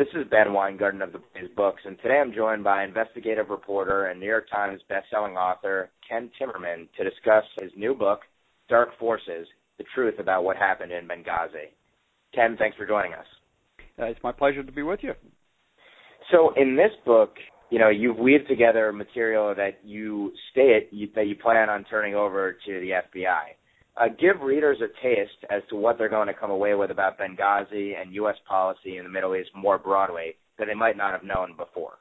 This is Ben Weingarten of the Blaze Books, and today I'm joined by investigative reporter and New York Times bestselling author Ken Timmerman to discuss his new book, Dark Forces: The Truth About What Happened in Benghazi. Ken, thanks for joining us. Uh, it's my pleasure to be with you. So, in this book, you know, you've weaved together material that you state you, that you plan on turning over to the FBI uh, give readers a taste as to what they're going to come away with about Benghazi and U.S. policy in the Middle East more broadly that they might not have known before?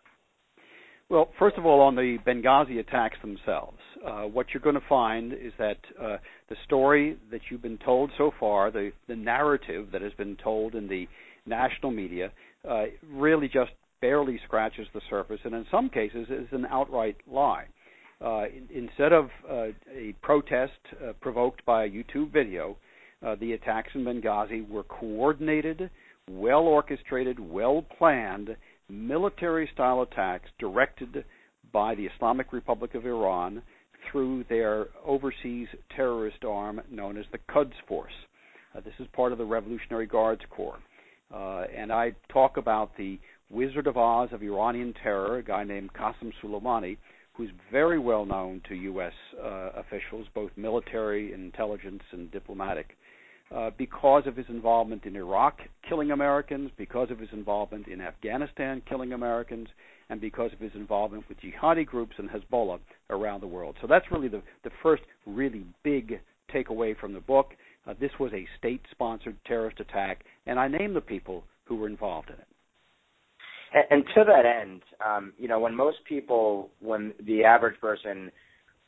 Well, first of all, on the Benghazi attacks themselves, uh, what you're going to find is that uh, the story that you've been told so far, the, the narrative that has been told in the national media, uh, really just barely scratches the surface, and in some cases is an outright lie. Uh, instead of uh, a protest uh, provoked by a YouTube video, uh, the attacks in Benghazi were coordinated, well orchestrated, well planned military style attacks directed by the Islamic Republic of Iran through their overseas terrorist arm known as the Quds Force. Uh, this is part of the Revolutionary Guards Corps. Uh, and I talk about the Wizard of Oz of Iranian terror, a guy named Qasem Soleimani, who's very well known to U.S. Uh, officials, both military, intelligence, and diplomatic, uh, because of his involvement in Iraq killing Americans, because of his involvement in Afghanistan killing Americans, and because of his involvement with jihadi groups and Hezbollah around the world. So that's really the, the first really big takeaway from the book. Uh, this was a state sponsored terrorist attack, and I name the people who were involved in it. And, and to that end, um, you know, when most people, when the average person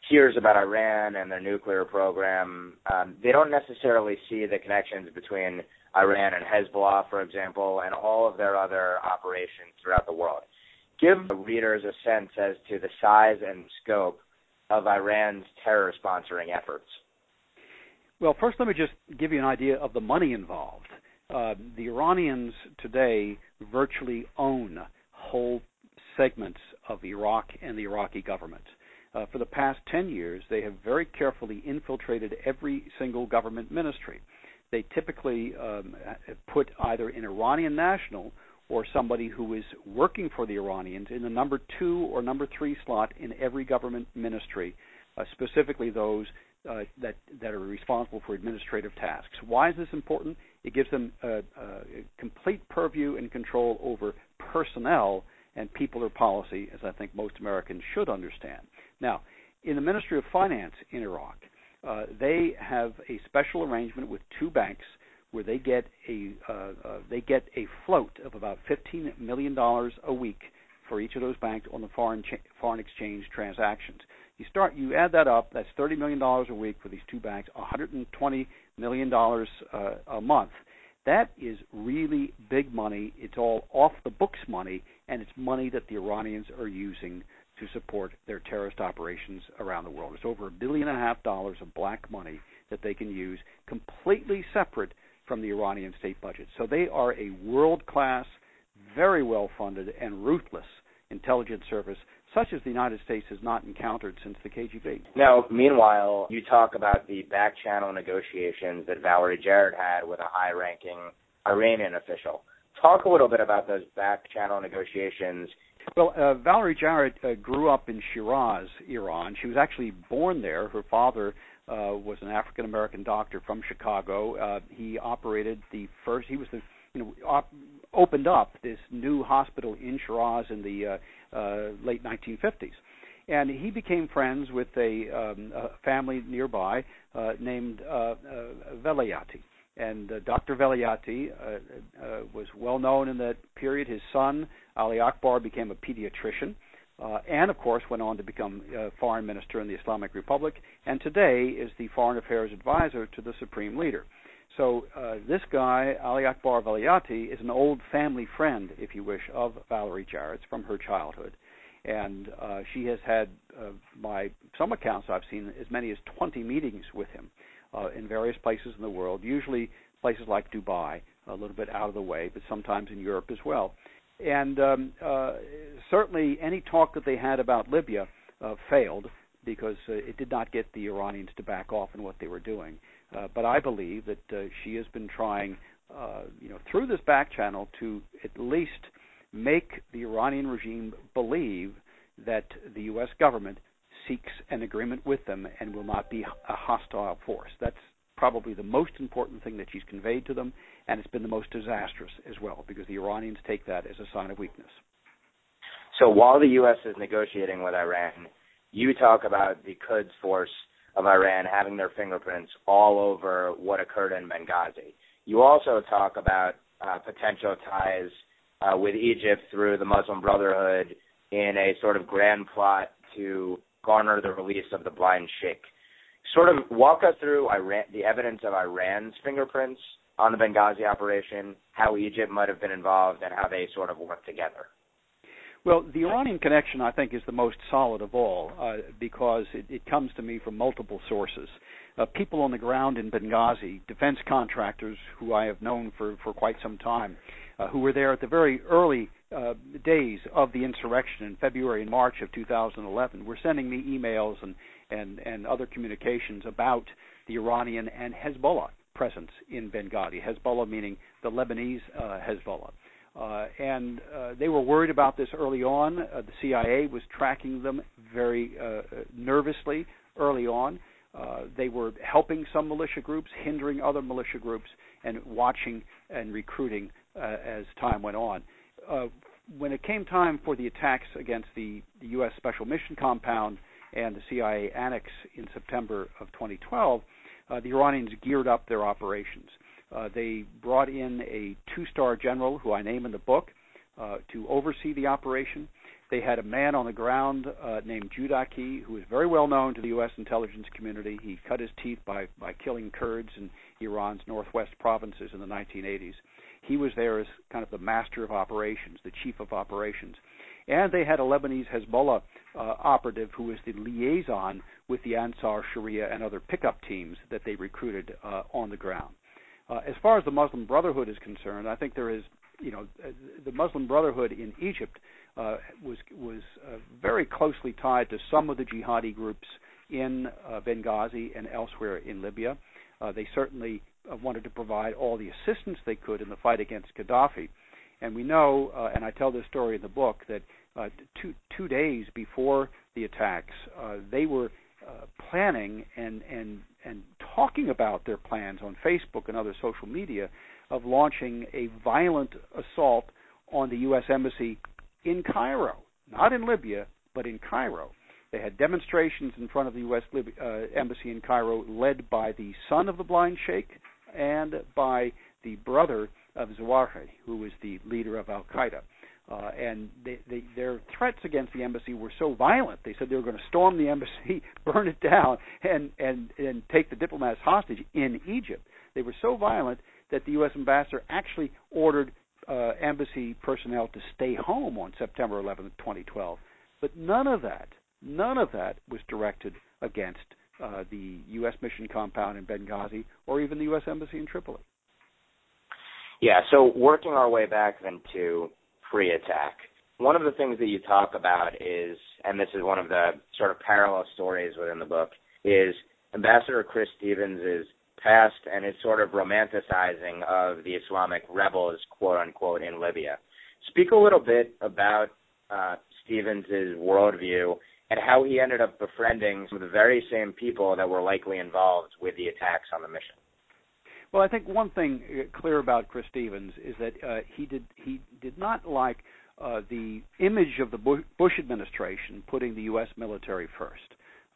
hears about Iran and their nuclear program, um, they don't necessarily see the connections between Iran and Hezbollah, for example, and all of their other operations throughout the world. Give readers a sense as to the size and scope of Iran's terror sponsoring efforts. Well, first, let me just give you an idea of the money involved. Uh, the Iranians today virtually own whole segments of Iraq and the Iraqi government. Uh, for the past 10 years, they have very carefully infiltrated every single government ministry. They typically um, put either an Iranian national or somebody who is working for the Iranians in the number two or number three slot in every government ministry, uh, specifically those uh, that that are responsible for administrative tasks. Why is this important? It gives them a complete purview and control over personnel and people or policy, as I think most Americans should understand. Now, in the Ministry of Finance in Iraq, uh, they have a special arrangement with two banks where they get a uh, uh, they get a float of about 15 million dollars a week for each of those banks on the foreign cha- foreign exchange transactions. You start, you add that up. That's thirty million dollars a week for these two banks, one hundred and twenty million dollars uh, a month. That is really big money. It's all off the books money, and it's money that the Iranians are using to support their terrorist operations around the world. It's over a billion and a half dollars of black money that they can use completely separate from the Iranian state budget. So they are a world class, very well funded, and ruthless intelligence service such as the United States has not encountered since the KGB. Now, meanwhile, you talk about the back channel negotiations that Valerie Jarrett had with a high ranking Iranian official. Talk a little bit about those back channel negotiations. Well, uh, Valerie Jarrett uh, grew up in Shiraz, Iran. She was actually born there. Her father uh, was an African American doctor from Chicago. Uh, he operated the first. He was the you know op- opened up this new hospital in Shiraz in the uh, late 1950s. And he became friends with a, um, a family nearby uh, named uh, uh, Velayati. And uh, Dr. Velayati uh, uh, was well known in that period. His son, Ali Akbar, became a pediatrician. Uh, and of course went on to become uh, foreign minister in the Islamic Republic, and today is the foreign affairs advisor to the supreme leader. So uh, this guy, Ali Akbar Velayati, is an old family friend, if you wish, of Valerie Jarrett's from her childhood. And uh, she has had, uh, by some accounts I've seen, as many as 20 meetings with him uh, in various places in the world, usually places like Dubai, a little bit out of the way, but sometimes in Europe as well. And um, uh, certainly any talk that they had about Libya uh, failed because uh, it did not get the Iranians to back off in what they were doing. Uh, but I believe that uh, she has been trying, uh, you know, through this back channel to at least make the Iranian regime believe that the U.S. government seeks an agreement with them and will not be a hostile force. That's probably the most important thing that she's conveyed to them, and it's been the most disastrous as well because the Iranians take that as a sign of weakness. So while the U.S. is negotiating with Iran, you talk about the Quds Force of Iran having their fingerprints all over what occurred in Benghazi. You also talk about uh, potential ties uh, with Egypt through the Muslim Brotherhood in a sort of grand plot to garner the release of the blind sheikh. Sort of walk us through Iran, the evidence of Iran's fingerprints on the Benghazi operation, how Egypt might have been involved, and how they sort of work together. Well, the Iranian connection, I think, is the most solid of all uh, because it, it, comes to me from multiple sources. Uh, people on the ground in Benghazi, defense contractors who I have known for, for quite some time, uh, who were there at the very early uh, days of the insurrection in February and March of 2011, were sending me emails and, and, and other communications about the Iranian and Hezbollah presence in Benghazi. Hezbollah meaning the Lebanese uh, Hezbollah. Uh, and uh, they were worried about this early on. Uh, the CIA was tracking them very uh, nervously early on. Uh, they were helping some militia groups, hindering other militia groups, and watching and recruiting uh, as time went on. when it came time for the attacks against the, the U.S. Special Mission Compound and the CIA annex in September of 2012, the Iranians geared up their operations. Uh, they brought in a two-star general who I name in the book uh, to oversee the operation. They had a man on the ground uh, named Judaki, who is very well known to the U.S. intelligence community. He cut his teeth by, by killing Kurds in Iran's northwest provinces in the 1980s. He was there as kind of the master of operations, the chief of operations. And they had a Lebanese Hezbollah uh, operative who was the liaison with the Ansar Sharia and other pickup teams that they recruited uh, on the ground. Uh, as far as the Muslim Brotherhood is concerned, I think there is, you know, uh, the Muslim Brotherhood in Egypt uh, was was uh, very closely tied to some of the jihadi groups in uh, Benghazi and elsewhere in Libya. Uh, they certainly wanted to provide all the assistance they could in the fight against Gaddafi. And we know, and I tell this story in the book, that two two days before the attacks, they were planning and and and talking about their plans on Facebook and other social media of launching a violent assault on the U.S. embassy in Cairo, not in Libya, but in Cairo. They had demonstrations in front of the U.S. Lib- uh, embassy in Cairo, led by the son of the blind sheikh and by the brother of Zawahiri, who was the leader of Al Qaeda. Uh, and they, they, their threats against the embassy were so violent. They said they were going to storm the embassy, burn it down, and and and take the diplomats hostage in Egypt. They were so violent that the U.S. ambassador actually ordered uh, embassy personnel to stay home on September 11, 2012. But none of that, none of that was directed against uh, the U.S. mission compound in Benghazi or even the U.S. embassy in Tripoli. Yeah, so working our way back then to pre-attack. One of the things that you talk about is, and this is one of the sort of parallel stories within the book, is Ambassador Chris Stevens' past and his sort of romanticizing of the Islamic rebels, quote unquote, in Libya. Speak a little bit about uh, Stevens' worldview and how he ended up befriending some of the very same people that were likely involved with the attacks on the mission. Well, I think one thing uh, clear about Chris Stevens is that uh, he did he did not like uh, the image of the Bush administration putting the U.S. military first.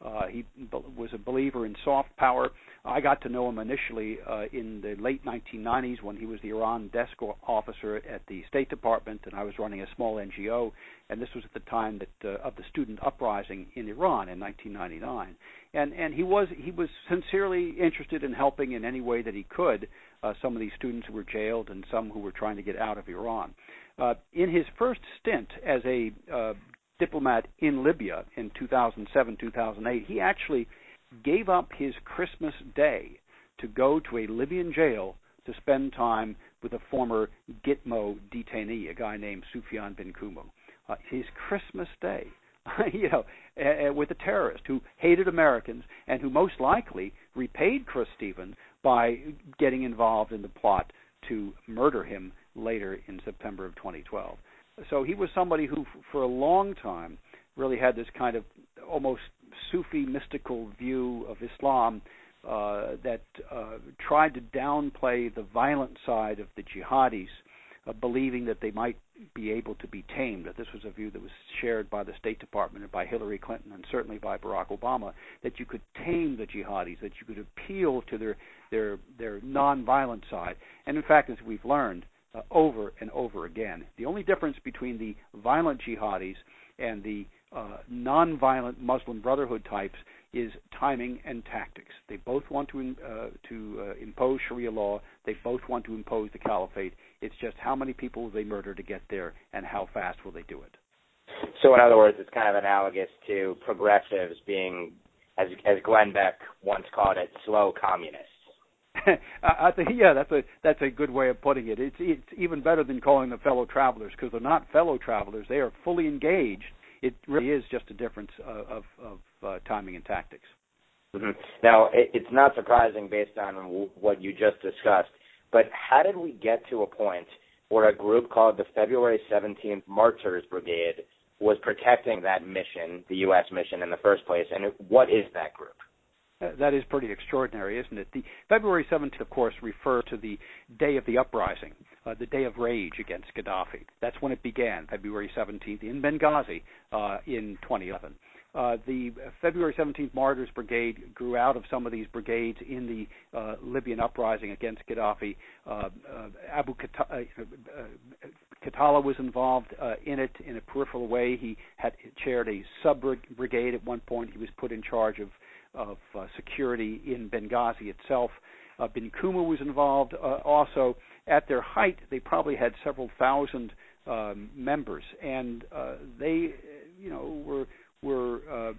Uh, he was a believer in soft power. I got to know him initially uh, in the late 1990s when he was the Iran desk officer at the State Department, and I was running a small NGO. And this was at the time that uh, of the student uprising in Iran in 1999. And and he was he was sincerely interested in helping in any way that he could uh, some of these students who were jailed and some who were trying to get out of Iran. Uh, in his first stint as a uh, diplomat in Libya in 2007 2008, he actually gave up his Christmas day to go to a Libyan jail to spend time with a former Gitmo detainee, a guy named Sufyan bin Kumu. Uh, his Christmas day, you know, uh, with a terrorist who hated Americans and who most likely repaid Chris Stevens by getting involved in the plot to murder him later in September of 2012. So he was somebody who, for a long time, really had this kind of almost Sufi mystical view of Islam uh, that uh, tried to downplay the violent side of the jihadis, uh, believing that they might be able to be tamed. That this was a view that was shared by the State Department and by Hillary Clinton and certainly by Barack Obama. That you could tame the jihadis, that you could appeal to their their their non-violent side. And in fact, as we've learned uh, over and over again, the only difference between the violent jihadis and the uh, non-violent Muslim Brotherhood types is timing and tactics. They both want to uh, to uh, impose Sharia law. They both want to impose the caliphate. It's just how many people will they murder to get there, and how fast will they do it. So, in other words, it's kind of analogous to progressives being, as as Glenn Beck once called it, slow communists. I think yeah, that's a that's a good way of putting it. It's it's even better than calling them fellow travelers because they're not fellow travelers. They are fully engaged it really is just a difference of, of, of uh, timing and tactics. Mm-hmm. Now, it, it's not surprising based on w- what you just discussed, but how did we get to a point where a group called the February 17th Martyrs Brigade was protecting that mission, the U.S. mission in the first place, and what is that group? That is pretty extraordinary, isn't it? The February 17th, of course, refers to the day of the uprising, uh, the day of rage against Gaddafi. That's when it began, February 17th in Benghazi uh, in 2011. Uh, the February 17th Martyrs Brigade grew out of some of these brigades in the uh, Libyan uprising against Gaddafi. Uh, Abu Khatallah was involved in it in a peripheral way. He had chaired a sub brigade at one point. He was put in charge of of uh, security in Benghazi itself. Uh, Bin Kuma was involved uh, also. At their height, they probably had several thousand um, members, and uh, they, you know, were were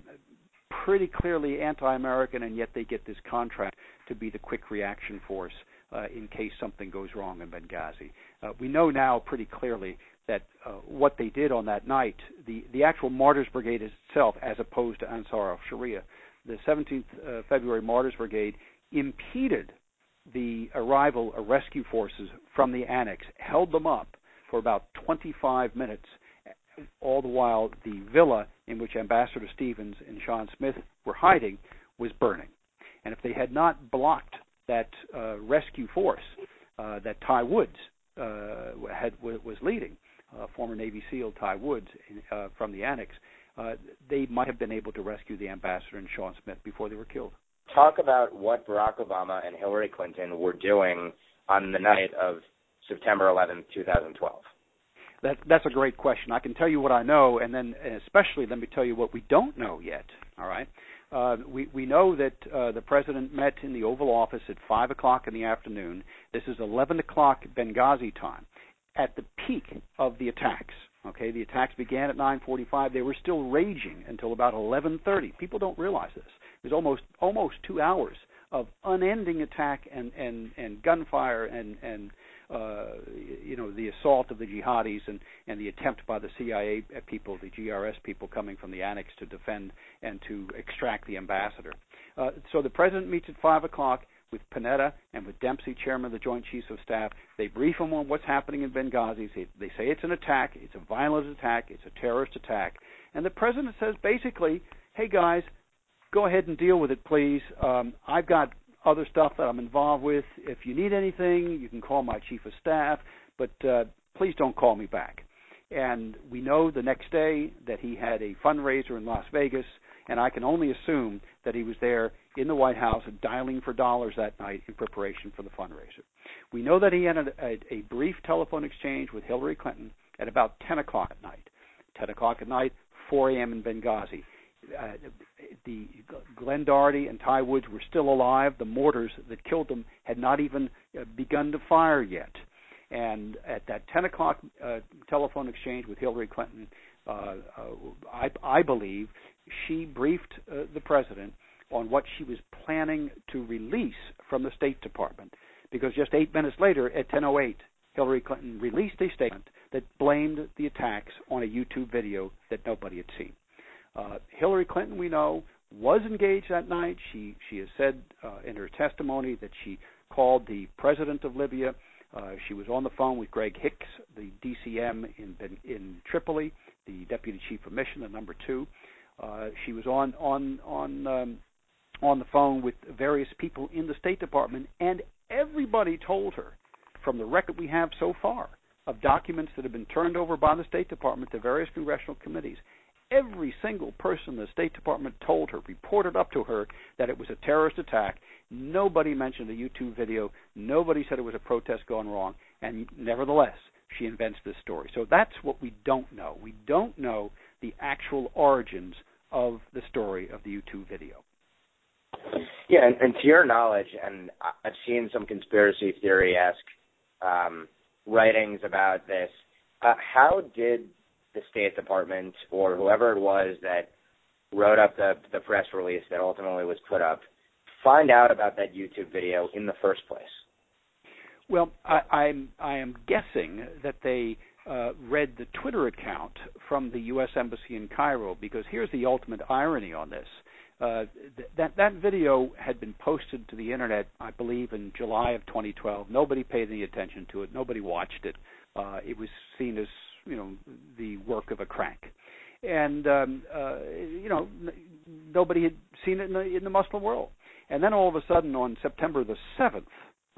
pretty clearly anti-American, and yet they get this contract to be the quick reaction force uh, in case something goes wrong in Benghazi. Uh, we know now pretty clearly that uh, what they did on that night, the the actual Martyrs Brigade itself, as opposed to Ansar al-Sharia, the 17th uh, February Martyrs Brigade impeded the arrival of rescue forces from the annex, held them up for about 25 minutes, all the while the villa in which Ambassador Stevens and Sean Smith were hiding was burning. And if they had not blocked that uh, rescue force uh, that Ty Woods uh, had was leading, uh, former Navy SEAL Ty Woods uh, from the annex, uh, they might have been able to rescue the ambassador and Sean Smith before they were killed. Talk about what Barack Obama and Hillary Clinton were doing on the night of September 11, 2012. That, that's a great question. I can tell you what I know, and then especially let me tell you what we don't know yet. All right. Uh, we we know that uh, the president met in the Oval Office at five o'clock in the afternoon. This is eleven o'clock Benghazi time, at the peak of the attacks. Okay, the attacks began at 9:45. They were still raging until about 11:30. People don't realize this. It was almost almost two hours of unending attack and and and gunfire and and uh, you know the assault of the jihadis and and the attempt by the CIA people, the GRS people coming from the annex to defend and to extract the ambassador. Uh, so the president meets at five o'clock with Panetta and with Dempsey, chairman of the Joint Chiefs of Staff. They brief him on what's happening in Benghazi. They say it's an attack, it's a violent attack, it's a terrorist attack. And the president says basically, hey guys, go ahead and deal with it, please. Um, I've got other stuff that I'm involved with. If you need anything, you can call my chief of staff, but uh, please don't call me back. And we know the next day that he had a fundraiser in Las Vegas, and I can only assume that he was there in the White House dialing for dollars that night in preparation for the fundraiser. We know that he had a, a, a brief telephone exchange with Hillary Clinton at about 10 o'clock at night. 10 o'clock at night, 4 a.m. in Benghazi. Uh, the Glenn Doherty and Ty Woods were still alive. The mortars that killed them had not even uh, begun to fire yet. And at that 10 o'clock uh, telephone exchange with Hillary Clinton, uh, uh, I, I believe she briefed uh, the president on what she was planning to release from the State Department. Because just eight minutes later, at 10:08, Hillary Clinton released a statement that blamed the attacks on a YouTube video that nobody had seen. Uh, Hillary Clinton, we know, was engaged that night. She she has said uh, in her testimony that she called the president of Libya, Uh, she was on the phone with Greg Hicks, the DCM in in Tripoli, the deputy chief of mission, the number two. Uh, she was on on on um, on the phone with various people in the State Department, and everybody told her, from the record we have so far of documents that have been turned over by the State Department to various congressional committees, every single person in the State Department told her, reported up to her, that it was a terrorist attack. Nobody mentioned a YouTube video. Nobody said it was a protest gone wrong. And nevertheless, she invents this story. So that's what we don't know. We don't know the actual origins of the story of the YouTube video. Yeah, and, and to your knowledge, and I've seen some conspiracy theory esque um, writings about this. Uh, how did the State Department or whoever it was that wrote up the the press release that ultimately was put up find out about that YouTube video in the first place? Well, I, I'm I am guessing that they uh, read the Twitter account from the U.S. Embassy in Cairo because here's the ultimate irony on this. Uh, th- that that video had been posted to the internet, I believe, in July of 2012. Nobody paid any attention to it. Nobody watched it. Uh, it was seen as you know the work of a crank, and um, uh, you know n- nobody had seen it in the, in the Muslim world. And then all of a sudden, on September the 7th,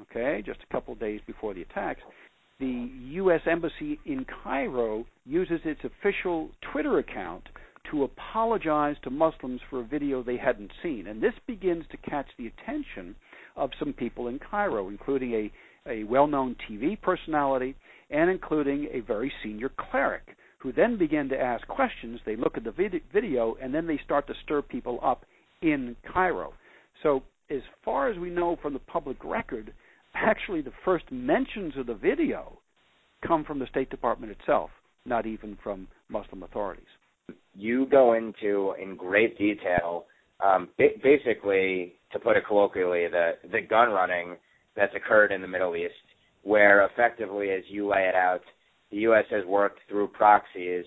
okay, just a couple of days before the attacks, the U.S. Embassy in Cairo uses its official Twitter account to apologize to Muslims for a video they hadn't seen. And this begins to catch the attention of some people in Cairo, including a, a well known TV personality and including a very senior cleric, who then begin to ask questions. They look at the vid- video and then they start to stir people up in Cairo. So, as far as we know from the public record, actually the first mentions of the video come from the State Department itself, not even from Muslim authorities. You go into in great detail, um, basically, to put it colloquially, the the gun running that's occurred in the Middle East, where effectively, as you lay it out, the U.S. has worked through proxies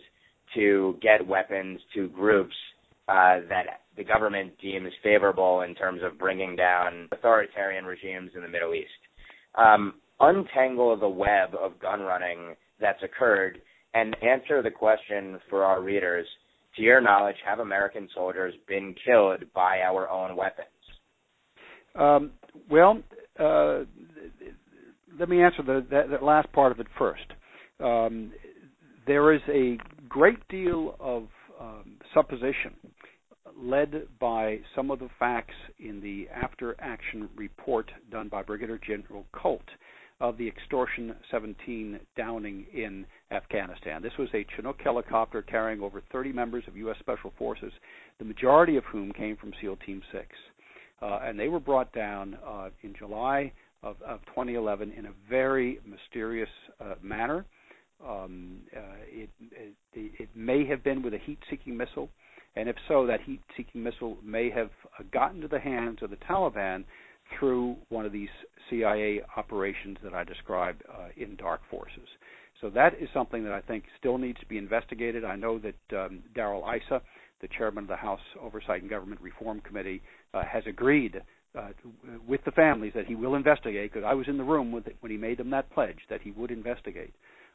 to get weapons to groups uh, that the government deems favorable in terms of bringing down authoritarian regimes in the Middle East. Um, untangle the web of gun running that's occurred and answer the question for our readers. To your knowledge, have American soldiers been killed by our own weapons? Um, well, uh, let me answer the, that, that, last part of it first. Um, there is a great deal of um, supposition led by some of the facts in the after action report done by Brigadier General Colt of the Extortion 17 downing in Afghanistan. This was a Chinook helicopter carrying over 30 members of U.S. Special Forces, the majority of whom came from SEAL Team 6. Uh, and they were brought down uh, in July of, of, 2011 in a very mysterious uh, manner. Um, uh, it, it, it, may have been with a heat seeking missile. And if so, that heat seeking missile may have gotten to the hands of the Taliban through one of these CIA operations that I described uh, in Dark Forces. So that is something that I think still needs to be investigated. I know that um, Darrell Issa, the chairman of the House Oversight and Government Reform Committee, uh, has agreed uh, with the families that he will investigate. Because I was in the room with it when he made them that pledge that he would investigate.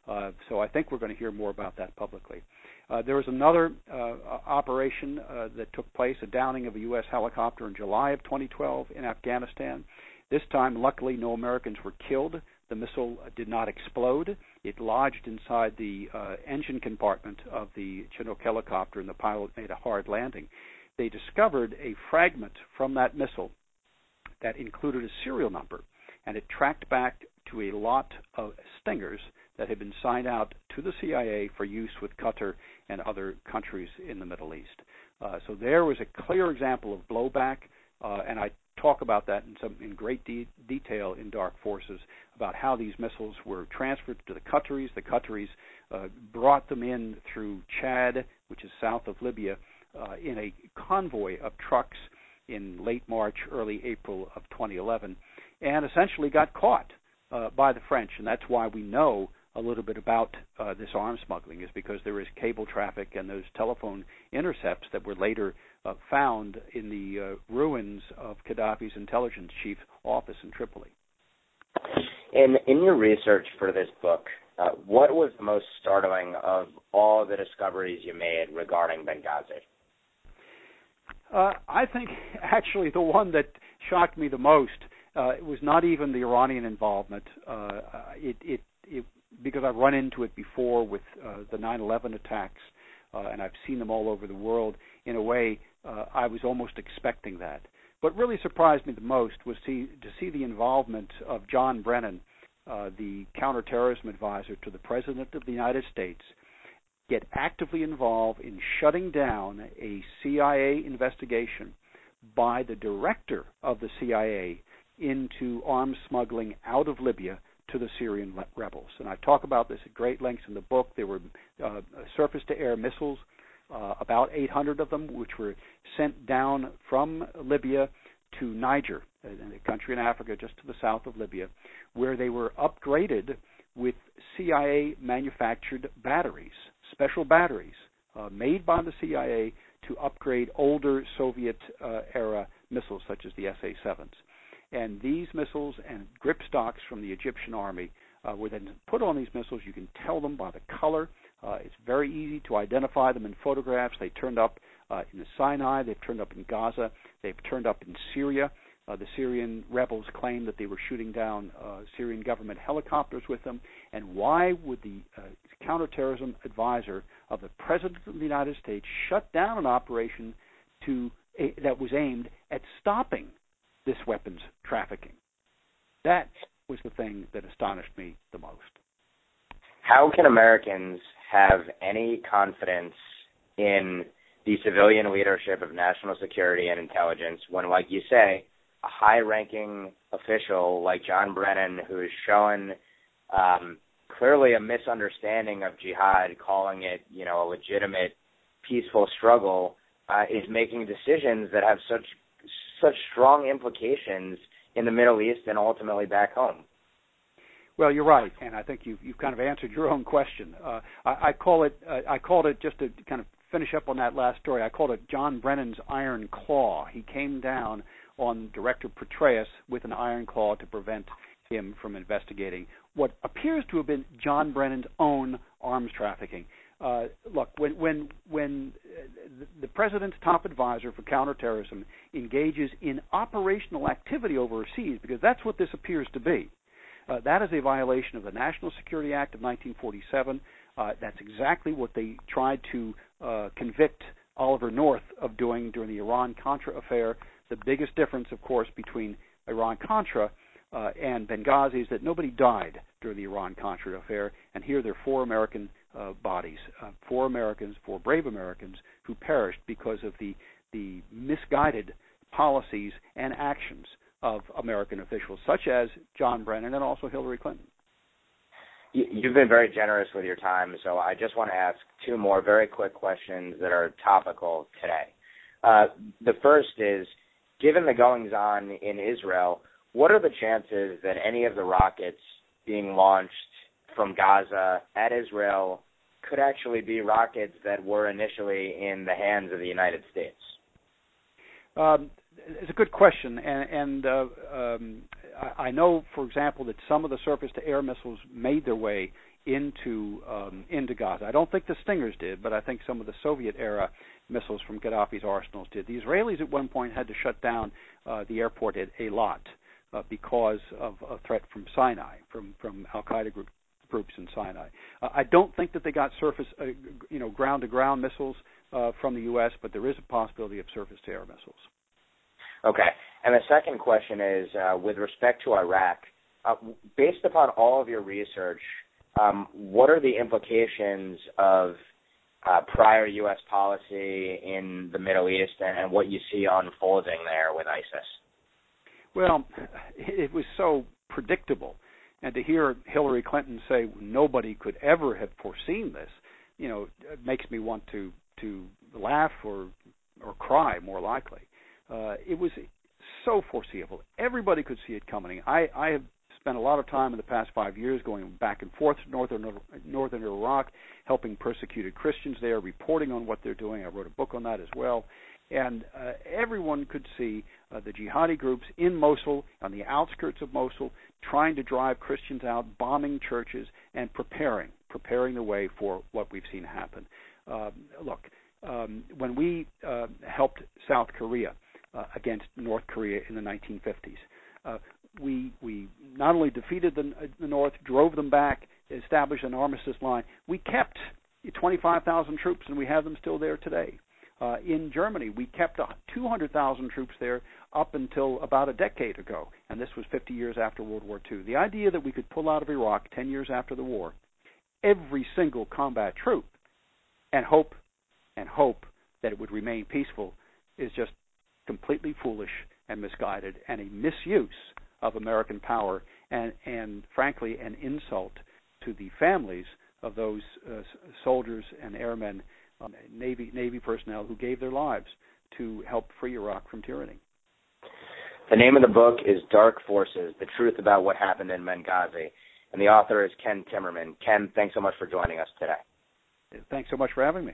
Uh, so I think we're going to hear more about that publicly. Uh, there was another uh, operation uh, that took place, a downing of a U.S. helicopter in July of 2012 in Afghanistan. This time, luckily, no Americans were killed. The missile did not explode. It lodged inside the uh, engine compartment of the Chinook helicopter, and the pilot made a hard landing. They discovered a fragment from that missile that included a serial number, and it tracked back to a lot of stingers that had been signed out to the CIA for use with Qatar and other countries in the Middle East. Uh, so there was a clear example of blowback, uh, and I talk about that in some in great de- detail in Dark Forces about how these missiles were transferred to the Qataris. The Qataris uh, brought them in through Chad, which is south of Libya, uh, in a convoy of trucks in late March, early April of 2011, and essentially got caught uh, by the French, and that's why we know a little bit about uh, this arms smuggling is because there is cable traffic and those telephone intercepts that were later uh, found in the uh, ruins of Gaddafi's intelligence chief office in Tripoli. In in your research for this book, uh, what was the most startling of all the discoveries you made regarding Benghazi? Uh, I think actually the one that shocked me the most uh, was not even the Iranian involvement. Uh, it, it, it, because I've run into it before with uh, the 9/11 attacks, uh, and I've seen them all over the world. In a way, uh, I was almost expecting that. What really surprised me the most was to, to see the involvement of John Brennan, uh, the counterterrorism advisor to the President of the United States, get actively involved in shutting down a CIA investigation by the director of the CIA into arms smuggling out of Libya to the Syrian rebels. And I talk about this at great lengths in the book. There were uh, surface to air missiles uh, about 800 of them, which were sent down from Libya to Niger, a country in Africa just to the south of Libya, where they were upgraded with CIA manufactured batteries, special batteries uh, made by the CIA to upgrade older Soviet uh, era missiles such as the SA 7s. And these missiles and grip stocks from the Egyptian army uh, were then put on these missiles. You can tell them by the color uh, it's very easy to identify them in photographs. They turned up uh, in the Sinai. They've turned up in Gaza. They've turned up in Syria. Uh, the Syrian rebels claim that they were shooting down uh, Syrian government helicopters with them. And why would the uh, counterterrorism advisor of the President of the United States shut down an operation to that was aimed at stopping this weapons trafficking? That was the thing that astonished me the most. How can Americans have any confidence in the civilian leadership of national security and intelligence when, like you say, a high ranking official like John Brennan, who has shown um, clearly a misunderstanding of jihad, calling it, you know, a legitimate peaceful struggle, uh, is making decisions that have such such strong implications in the Middle East and ultimately back home. Well, you're right, and I think you've you've kind of answered your own question. Uh, I, I call it uh, I called it just to kind of finish up on that last story. I called it John Brennan's iron claw. He came down on Director Petraeus with an iron claw to prevent him from investigating what appears to have been John Brennan's own arms trafficking. Uh, look, when when when uh, the president's top advisor for counterterrorism engages in operational activity overseas, because that's what this appears to be, uh, that is a violation of the National Security Act of 1947. Uh, that's exactly what they tried to uh, convict Oliver North of doing during the Iran Contra affair. The biggest difference, of course, between Iran Contra uh, and Benghazi is that nobody died during the Iran Contra affair, and here there are four American uh, bodies, uh, four Americans, four brave Americans who perished because of the the misguided policies and actions of American officials, such as John Brennan and also Hillary Clinton. You've been very generous with your time, so I just want to ask two more very quick questions that are topical today. Uh, the first is given the goings on in Israel, what are the chances that any of the rockets being launched from Gaza at Israel could actually be rockets that were initially in the hands of the United States? Um, it's a good question, and, and uh, um, I, know, for example, that some of the surface-to-air missiles made their way into um, into Gaza. I don't think the Stingers did, but I think some of the Soviet-era missiles from Gaddafi's arsenals did. The Israelis at one point had to shut down uh, the airport at Eilat uh, because of a threat from Sinai, from from Al Qaeda group, groups in Sinai. Uh, I don't think that they got surface, uh, you know, ground-to-ground missiles uh, from the U.S., but there is a possibility of surface-to-air missiles. Okay. And the second question is uh, with respect to Iraq, uh, based upon all of your research, um, what are the implications of uh, prior U.S. policy in the Middle East and, what you see unfolding there with ISIS? Well, it was so predictable. And to hear Hillary Clinton say nobody could ever have foreseen this, you know, makes me want to to laugh or or cry more likely. Uh, it was so foreseeable. Everybody could see it coming. I, I have spent a lot of time in the past five years going back and forth to northern northern Iraq, helping persecuted Christians there, reporting on what they're doing. I wrote a book on that as well, and uh, everyone could see uh, the jihadi groups in Mosul, on the outskirts of Mosul, trying to drive Christians out, bombing churches, and preparing, preparing the way for what we've seen happen. Uh, look, um, when we uh, helped South Korea uh, against North Korea in the 1950s, uh, we we not only defeated the, the North, drove them back, established an armistice line. We kept 25,000 troops, and we have them still there today. Uh, in Germany, we kept 200,000 troops there up until about a decade ago, and this was 50 years after World War II. The idea that we could pull out of Iraq 10 years after the war, every single combat troop, and hope and hope that it would remain peaceful is just completely foolish and misguided and a misuse of American power and and frankly an insult to the families of those uh, soldiers and airmen, um, Navy Navy personnel who gave their lives to help free Iraq from tyranny. The name of the book is Dark Forces: The Truth About What Happened in Benghazi, and the author is Ken Timmerman. Ken, thanks so much for joining us today. Thanks so much for having me.